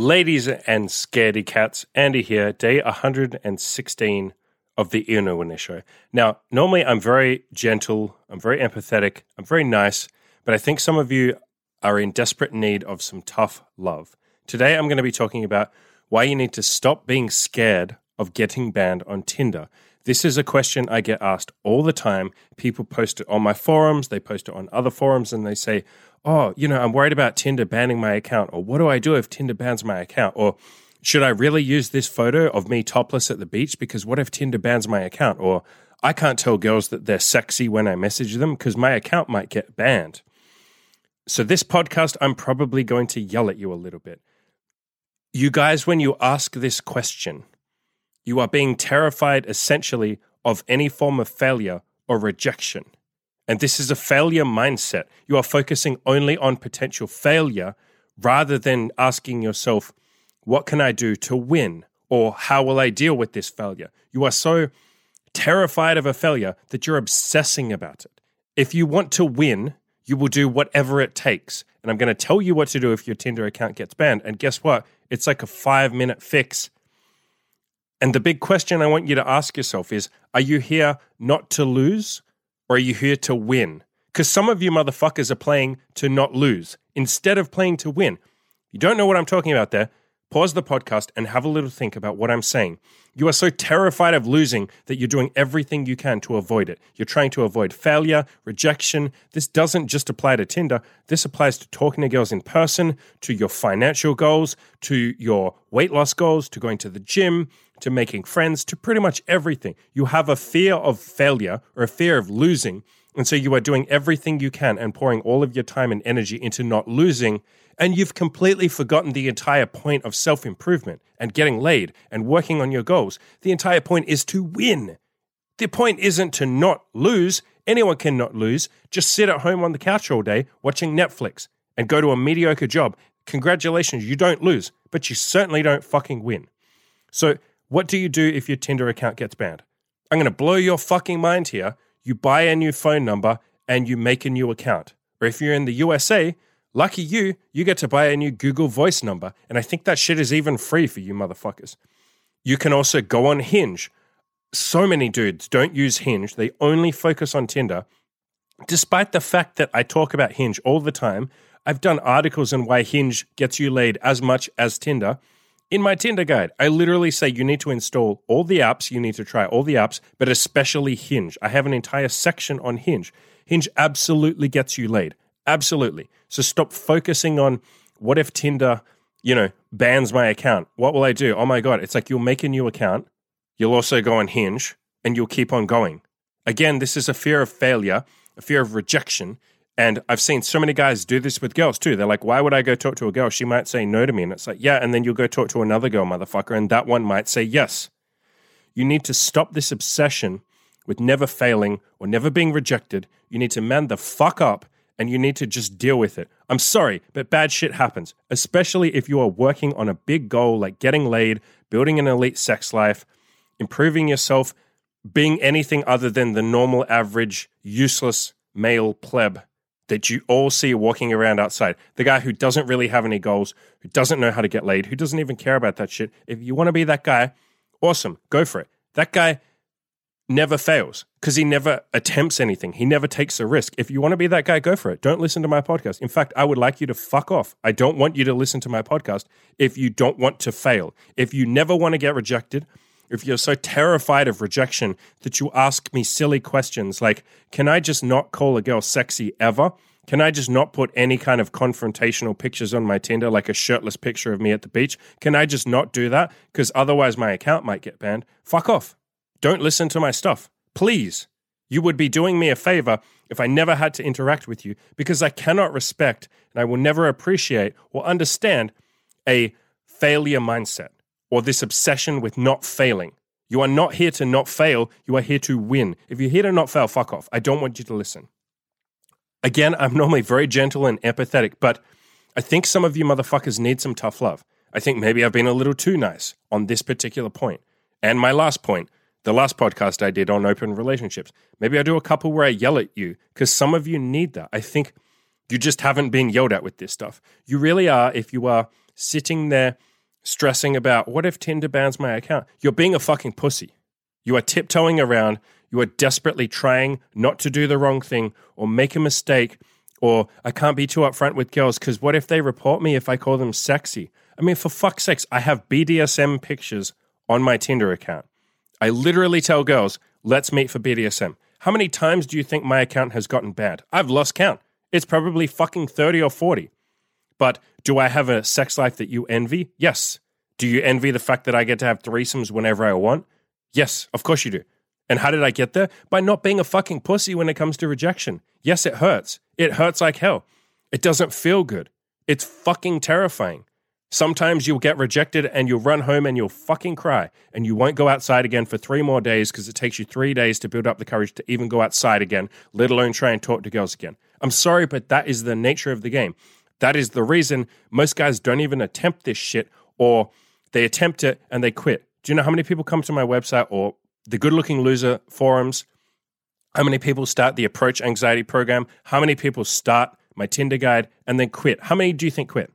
Ladies and scaredy cats, Andy here, day 116 of the Inner Winner Show. Now, normally I'm very gentle, I'm very empathetic, I'm very nice, but I think some of you are in desperate need of some tough love. Today I'm going to be talking about why you need to stop being scared of getting banned on Tinder. This is a question I get asked all the time. People post it on my forums, they post it on other forums, and they say, Oh, you know, I'm worried about Tinder banning my account. Or what do I do if Tinder bans my account? Or should I really use this photo of me topless at the beach? Because what if Tinder bans my account? Or I can't tell girls that they're sexy when I message them because my account might get banned. So, this podcast, I'm probably going to yell at you a little bit. You guys, when you ask this question, you are being terrified essentially of any form of failure or rejection. And this is a failure mindset. You are focusing only on potential failure rather than asking yourself, what can I do to win? Or how will I deal with this failure? You are so terrified of a failure that you're obsessing about it. If you want to win, you will do whatever it takes. And I'm going to tell you what to do if your Tinder account gets banned. And guess what? It's like a five minute fix and the big question I want you to ask yourself is are you here not to lose or are you here to win? Because some of you motherfuckers are playing to not lose instead of playing to win. You don't know what I'm talking about there pause the podcast and have a little think about what I'm saying. You are so terrified of losing that you're doing everything you can to avoid it. You're trying to avoid failure, rejection. This doesn't just apply to Tinder, this applies to talking to girls in person, to your financial goals, to your weight loss goals, to going to the gym, to making friends, to pretty much everything. You have a fear of failure or a fear of losing. And so you are doing everything you can and pouring all of your time and energy into not losing and you've completely forgotten the entire point of self improvement and getting laid and working on your goals. The entire point is to win. The point isn't to not lose. Anyone can not lose. Just sit at home on the couch all day watching Netflix and go to a mediocre job. Congratulations, you don't lose, but you certainly don't fucking win. So, what do you do if your Tinder account gets banned? I'm going to blow your fucking mind here. You buy a new phone number and you make a new account. Or if you're in the USA, Lucky you, you get to buy a new Google Voice number, and I think that shit is even free for you motherfuckers. You can also go on Hinge. So many dudes don't use Hinge, they only focus on Tinder. Despite the fact that I talk about Hinge all the time, I've done articles on why Hinge gets you laid as much as Tinder. In my Tinder guide, I literally say you need to install all the apps, you need to try all the apps, but especially Hinge. I have an entire section on Hinge. Hinge absolutely gets you laid. Absolutely. So stop focusing on what if Tinder, you know, bans my account? What will I do? Oh my God. It's like you'll make a new account. You'll also go on Hinge and you'll keep on going. Again, this is a fear of failure, a fear of rejection. And I've seen so many guys do this with girls too. They're like, why would I go talk to a girl? She might say no to me. And it's like, yeah. And then you'll go talk to another girl, motherfucker. And that one might say yes. You need to stop this obsession with never failing or never being rejected. You need to man the fuck up and you need to just deal with it. I'm sorry, but bad shit happens, especially if you are working on a big goal like getting laid, building an elite sex life, improving yourself, being anything other than the normal, average, useless male pleb that you all see walking around outside. The guy who doesn't really have any goals, who doesn't know how to get laid, who doesn't even care about that shit. If you want to be that guy, awesome, go for it. That guy never fails because he never attempts anything. He never takes a risk. If you want to be that guy, go for it. Don't listen to my podcast. In fact, I would like you to fuck off. I don't want you to listen to my podcast if you don't want to fail. If you never want to get rejected, if you're so terrified of rejection that you ask me silly questions like, can I just not call a girl sexy ever? Can I just not put any kind of confrontational pictures on my Tinder, like a shirtless picture of me at the beach? Can I just not do that? Because otherwise my account might get banned. Fuck off. Don't listen to my stuff. Please. You would be doing me a favor if I never had to interact with you because I cannot respect and I will never appreciate or understand a failure mindset or this obsession with not failing. You are not here to not fail, you are here to win. If you're here to not fail, fuck off. I don't want you to listen. Again, I'm normally very gentle and empathetic, but I think some of you motherfuckers need some tough love. I think maybe I've been a little too nice on this particular point. And my last point the last podcast I did on open relationships. Maybe I do a couple where I yell at you because some of you need that. I think you just haven't been yelled at with this stuff. You really are, if you are sitting there stressing about what if Tinder bans my account? You're being a fucking pussy. You are tiptoeing around. You are desperately trying not to do the wrong thing or make a mistake. Or I can't be too upfront with girls because what if they report me if I call them sexy? I mean, for fuck's sakes, I have BDSM pictures on my Tinder account. I literally tell girls, let's meet for BDSM. How many times do you think my account has gotten banned? I've lost count. It's probably fucking 30 or 40. But do I have a sex life that you envy? Yes. Do you envy the fact that I get to have threesomes whenever I want? Yes, of course you do. And how did I get there? By not being a fucking pussy when it comes to rejection. Yes, it hurts. It hurts like hell. It doesn't feel good. It's fucking terrifying. Sometimes you'll get rejected and you'll run home and you'll fucking cry and you won't go outside again for three more days because it takes you three days to build up the courage to even go outside again, let alone try and talk to girls again. I'm sorry, but that is the nature of the game. That is the reason most guys don't even attempt this shit or they attempt it and they quit. Do you know how many people come to my website or the good looking loser forums? How many people start the approach anxiety program? How many people start my Tinder guide and then quit? How many do you think quit?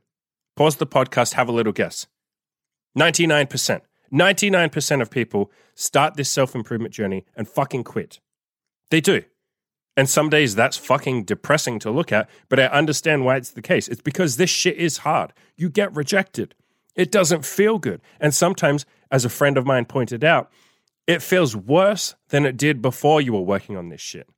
Pause the podcast, have a little guess. 99%. 99% of people start this self improvement journey and fucking quit. They do. And some days that's fucking depressing to look at, but I understand why it's the case. It's because this shit is hard. You get rejected. It doesn't feel good. And sometimes, as a friend of mine pointed out, it feels worse than it did before you were working on this shit.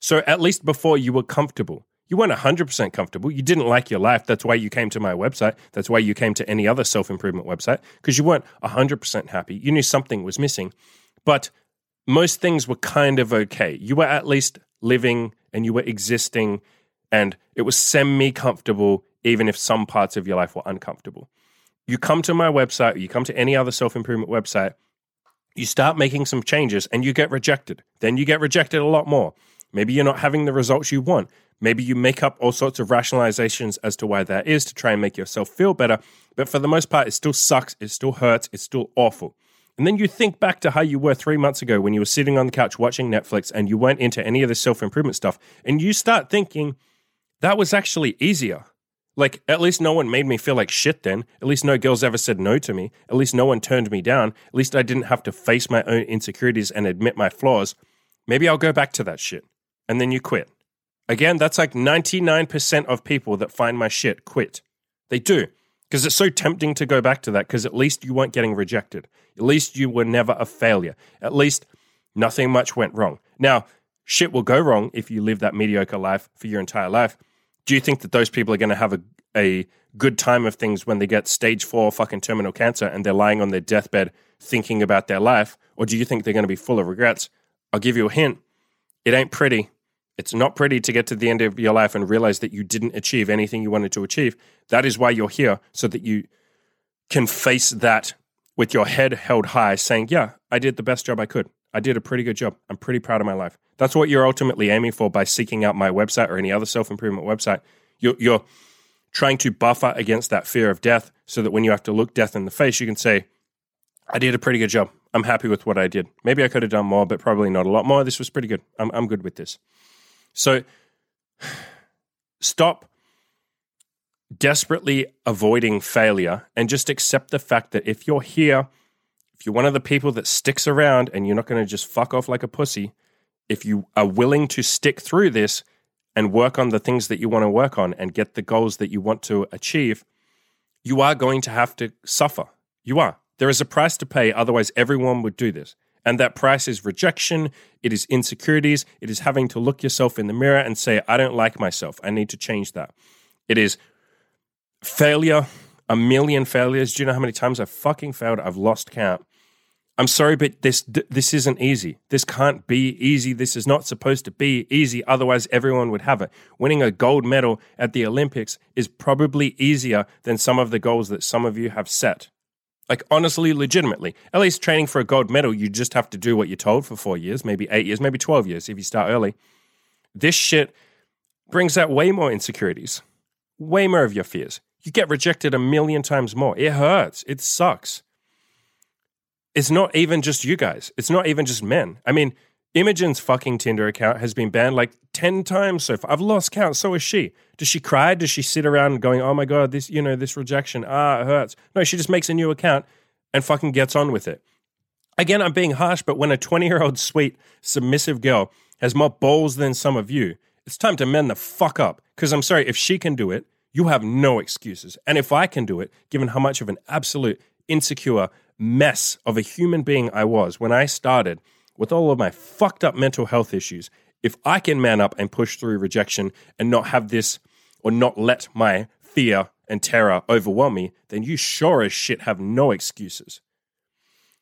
So at least before you were comfortable. You weren't 100% comfortable. You didn't like your life. That's why you came to my website. That's why you came to any other self improvement website, because you weren't 100% happy. You knew something was missing. But most things were kind of okay. You were at least living and you were existing and it was semi comfortable, even if some parts of your life were uncomfortable. You come to my website, or you come to any other self improvement website, you start making some changes and you get rejected. Then you get rejected a lot more. Maybe you're not having the results you want. Maybe you make up all sorts of rationalizations as to why that is to try and make yourself feel better. But for the most part, it still sucks. It still hurts. It's still awful. And then you think back to how you were three months ago when you were sitting on the couch watching Netflix and you weren't into any of the self improvement stuff. And you start thinking, that was actually easier. Like, at least no one made me feel like shit then. At least no girls ever said no to me. At least no one turned me down. At least I didn't have to face my own insecurities and admit my flaws. Maybe I'll go back to that shit. And then you quit. Again, that's like 99% of people that find my shit quit. They do. Because it's so tempting to go back to that because at least you weren't getting rejected. At least you were never a failure. At least nothing much went wrong. Now, shit will go wrong if you live that mediocre life for your entire life. Do you think that those people are going to have a, a good time of things when they get stage four fucking terminal cancer and they're lying on their deathbed thinking about their life? Or do you think they're going to be full of regrets? I'll give you a hint. It ain't pretty. It's not pretty to get to the end of your life and realize that you didn't achieve anything you wanted to achieve. That is why you're here, so that you can face that with your head held high, saying, Yeah, I did the best job I could. I did a pretty good job. I'm pretty proud of my life. That's what you're ultimately aiming for by seeking out my website or any other self improvement website. You're, you're trying to buffer against that fear of death so that when you have to look death in the face, you can say, I did a pretty good job. I'm happy with what I did. Maybe I could have done more, but probably not a lot more. This was pretty good. I'm, I'm good with this. So stop desperately avoiding failure and just accept the fact that if you're here, if you're one of the people that sticks around and you're not going to just fuck off like a pussy, if you are willing to stick through this and work on the things that you want to work on and get the goals that you want to achieve, you are going to have to suffer. You are. There is a price to pay, otherwise, everyone would do this. And that price is rejection, it is insecurities, it is having to look yourself in the mirror and say, I don't like myself. I need to change that. It is failure, a million failures. Do you know how many times I've fucking failed? I've lost count. I'm sorry, but this this isn't easy. This can't be easy. This is not supposed to be easy. Otherwise, everyone would have it. Winning a gold medal at the Olympics is probably easier than some of the goals that some of you have set. Like, honestly, legitimately. At least training for a gold medal, you just have to do what you're told for four years, maybe eight years, maybe 12 years if you start early. This shit brings out way more insecurities, way more of your fears. You get rejected a million times more. It hurts. It sucks. It's not even just you guys, it's not even just men. I mean, Imogen's fucking Tinder account has been banned like 10 times so far. I've lost count. So is she. Does she cry? Does she sit around going, oh my God, this, you know, this rejection, ah, it hurts? No, she just makes a new account and fucking gets on with it. Again, I'm being harsh, but when a 20 year old sweet, submissive girl has more balls than some of you, it's time to mend the fuck up. Because I'm sorry, if she can do it, you have no excuses. And if I can do it, given how much of an absolute insecure mess of a human being I was when I started with all of my fucked up mental health issues, if I can man up and push through rejection and not have this or not let my fear and terror overwhelm me, then you sure as shit have no excuses.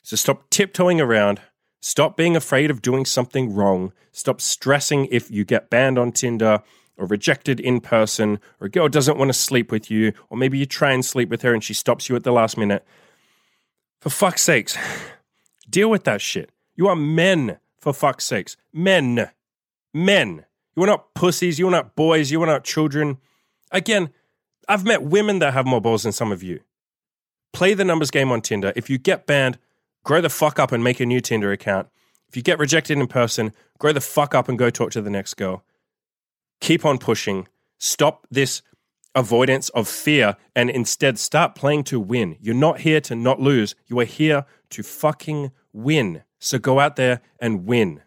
So stop tiptoeing around. Stop being afraid of doing something wrong. Stop stressing if you get banned on Tinder or rejected in person, or a girl doesn't want to sleep with you, or maybe you try and sleep with her and she stops you at the last minute. For fuck's sakes, deal with that shit. You are men, for fuck's sakes. Men. Men. You are not pussies. You are not boys. You are not children. Again, I've met women that have more balls than some of you. Play the numbers game on Tinder. If you get banned, grow the fuck up and make a new Tinder account. If you get rejected in person, grow the fuck up and go talk to the next girl. Keep on pushing. Stop this avoidance of fear and instead start playing to win. You're not here to not lose. You are here to fucking win. So go out there and win.